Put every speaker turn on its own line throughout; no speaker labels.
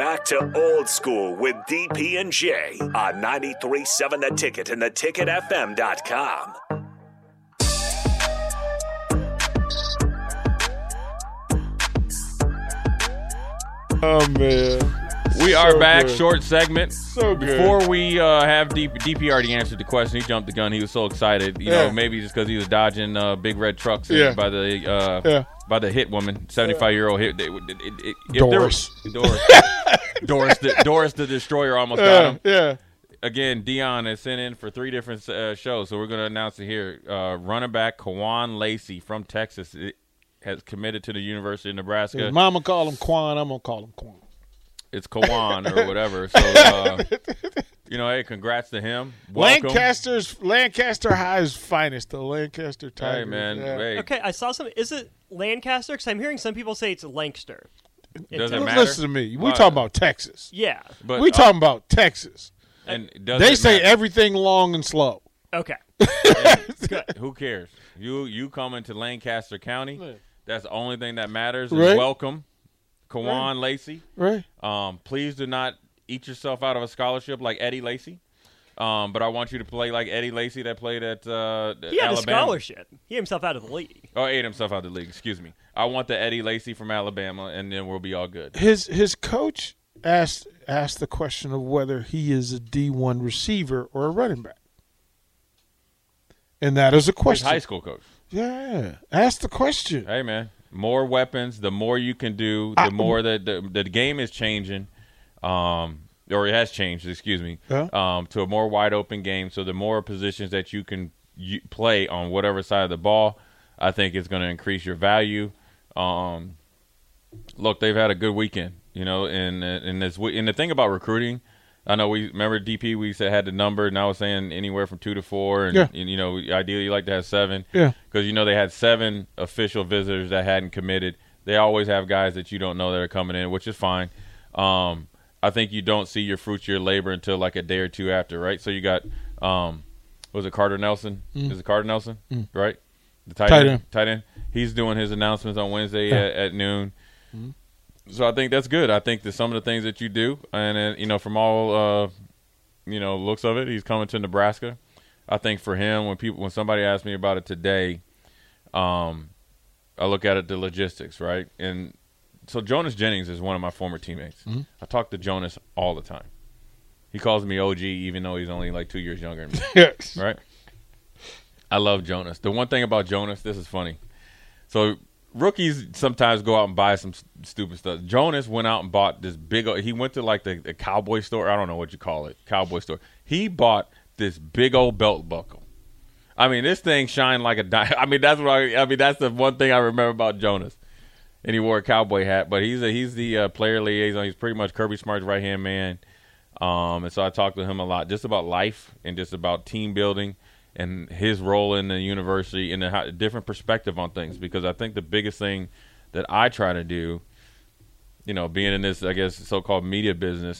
Back to old school with DP and J on 93.7 The Ticket and theticketfm.com.
Oh man.
We are
So
back.
good.
Short segment.
So good.
Before we uh, have D- DP already answered the question, he jumped the gun. He was so excited. You
Yeah.
know, maybe just because he was dodging uh, big red trucks
Yeah.
by the uh,
Yeah.
by the hit woman, seventy five year old hit. It, it, it, it, if there
Doris.
was- Doris. Doris. The, Doris the destroyer almost got him.
yeah.
Again, Dion has sent in for three different uh, shows, so we're going to announce it here. Uh, running back Kewan Lacy from Texas it, has committed to the University of Nebraska.
His mama call him Quan. I'm gonna call him Quan.
It's Kewan or whatever. So, uh, you know, hey, congrats to him. Welcome.
Lancaster's Lancaster High's finest, the Lancaster Tigers.
Hey, man.
Yeah.
Hey,
Okay, I saw some. Is it Lancaster? Because I'm hearing some people say it's Lancaster.
does it
Well,
matter?
Listen to me. We
Why?
talking about Texas.
Yeah.
But,
we
uh,
talking about Texas.
and does
They
it
say
matter?
everything long and slow.
Okay.
Who cares? You you come into Lancaster County. That's the only thing that matters.
Right.
Welcome, Kewan Lacy.
Right.
Um, please do not eat yourself out of a scholarship like Eddie Lacy. Um, but I want you to play like Eddie Lacy that played at uh,
He had
Alabama.
a scholarship. He ate himself out of the league.
Oh, ate himself out of the league. Excuse me. I want the Eddie Lacy from Alabama, and then we'll be all good.
His his coach asked asked the question of whether he is a D one receiver or a running back. And that is a question.
high school coach.
Yeah. Ask the question.
Hey man, more weapons, the more you can do, the
I-
more that the, the game is changing, um, or it has changed. Excuse me,
Yeah.
um, to a more wide open game. So the more positions that you can you, play on whatever side of the ball, I think it's going to increase your value. Um, look, they've had a good weekend, you know, and and this and the thing about recruiting. I know we remember DP. We said had the number, and I was saying anywhere from two to four, and,
Yeah.
and you know, ideally you like to have seven
Yeah.
because you know they had seven official visitors that hadn't committed. They always have guys that you don't know that are coming in, which is fine. Um, I think you don't see your fruits of your labor until like a day or two after, right? So you got, um, was it Carter Nelson? Is it Carter Nelson? Right, the tight,
Mm. Tight
end.
end.
Tight end. He's doing his announcements on Wednesday
Yeah.
at, at noon. So I think that's good. I think that some of the things that you do, and uh, you know, from all uh, you know looks of it, he's coming to Nebraska. I think for him, when people when somebody asked me about it today, um, I look at it the logistics, right? And so Jonas Jennings is one of my former teammates. I talk to Jonas all the time. He calls me OG, even though he's only like two years younger than me
Yes.
right? I love Jonas. The one thing about Jonas, this is funny. So rookies sometimes go out and buy some stupid stuff. Jonas went out and bought this big. o- He went to like the, the cowboy store. I don't know what you call it, cowboy store. He bought this big old belt buckle. I mean, this thing shined like a diamond. I mean, that's what I. I mean, that's the one thing I remember about Jonas. And he wore a cowboy hat, but he's a, he's the uh, player liaison. He's pretty much Kirby Smart's right hand man. Um, and so I talked to him a lot, just about life and just about team building and his role in the university and a different perspective on things. Because I think the biggest thing that I try to do, you know, being in this, I guess, so-called media business,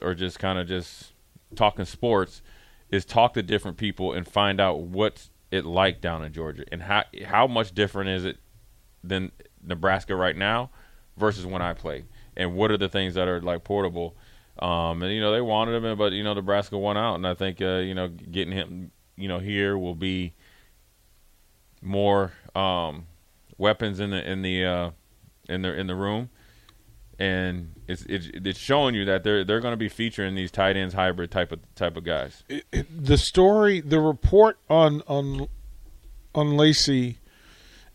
Or just kind of just talking sports is talk to different people and find out what's it like down in Georgia and how how much different is it than Nebraska right now versus when I played and what are the things that are like portable? Um, and you know they wanted him but you know Nebraska won out and I think uh, you know getting him you know here will be more um, weapons in the in the uh, in the in the room and it's it's, it's showing you that they're they're going to be featuring these tight ends hybrid type of type of guys.
It, it, the story, the report on on on Lacy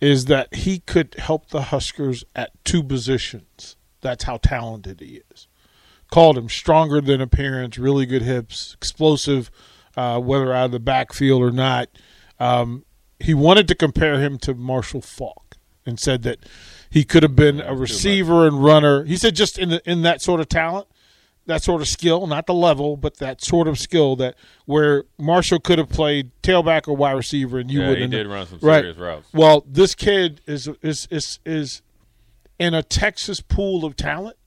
is that he could help the Huskers at two positions. That's how talented he is. Called him stronger than appearance, really good hips, explosive, uh, whether out of the backfield or not. Um, he wanted to compare him to Marshall Faulk and said that he could have been a receiver and runner. He said just in the, in that sort of talent, that sort of skill, not the level, but that sort of skill that where Marshall could have played tailback or wide receiver, and you
yeah,
wouldn't.
he did run some serious right. routes.
Well, this kid is is is is in a Texas pool of talent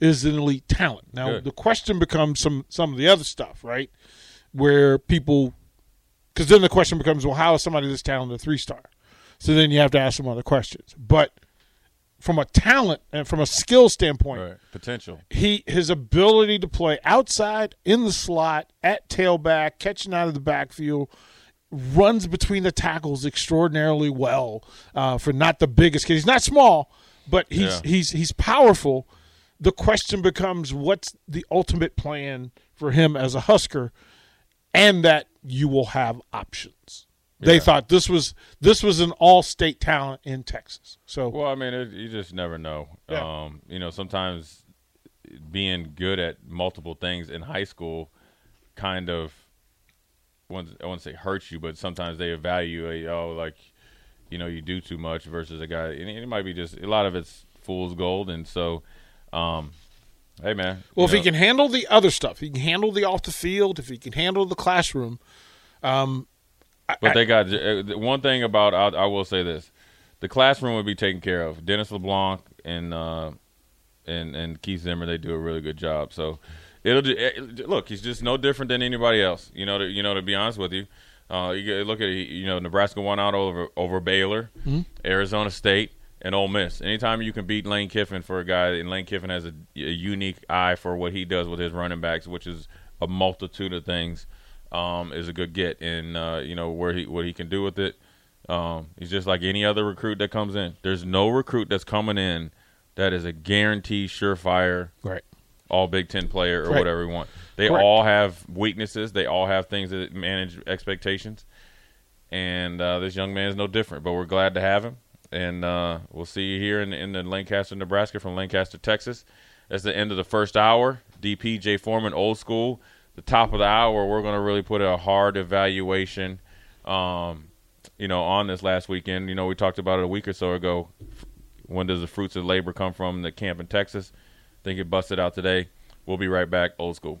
is an elite talent. Now
Good.
the question becomes some some of the other stuff, right? Where people, because then the question becomes, well, how is somebody this talented a three star? So then you have to ask some other questions, but from a talent and from a skill standpoint,
right. potential.
He his ability to play outside in the slot at tailback, catching out of the backfield, runs between the tackles extraordinarily well uh, for not the biggest kid. He's not small, but he's
Yeah.
he's he's powerful. The question becomes, what's the ultimate plan for him as a Husker, and that you will have options. They
Yeah.
thought this was this was an all-state talent in Texas. So
Well, I mean, it, you just never know.
Yeah.
Um, you know, sometimes being good at multiple things in high school kind of, I wouldn't say hurts you, but sometimes they evaluate, oh, like, you know, you do too much versus a guy. And it might be just a lot of it's fool's gold, and so, um, hey, man.
Well, if he can handle the other stuff, he can handle the off the field. If he can handle the classroom, um,
But
I-
they got uh, one thing about I, I will say this: the classroom would be taken care of. Dennis LeBlanc and uh, and and Keith Zimmer they do a really good job. So it'll ju- it, look. He's just no different than anybody else. You know. To, you know. To be honest with you, uh, you look at you know Nebraska won out over over Baylor, Arizona State. And Ole Miss. Anytime you can beat Lane Kiffin for a guy, and Lane Kiffin has a, a unique eye for what he does with his running backs, which is a multitude of things um, is a good get, and uh, you know where he what he can do with it. Um, he's just like any other recruit that comes in. There's no recruit that's coming in that is a guaranteed surefire
right.
all Big Ten player or
Right.
whatever we want. They
Correct.
all have weaknesses. They all have things that manage expectations, and uh, this young man is no different. But we're glad to have him, and uh, we'll see you here in, in the Lancaster, Nebraska, from Lancaster, Texas. That's the end of the first hour. DP J Foreman, old school. The top of the hour, we're going to really put a hard evaluation. Um, you know, on this last weekend. You know, we talked about it a week or so ago. When does the fruits of labor come from? The camp in Texas. I think it busted out today. We'll be right back. Old school.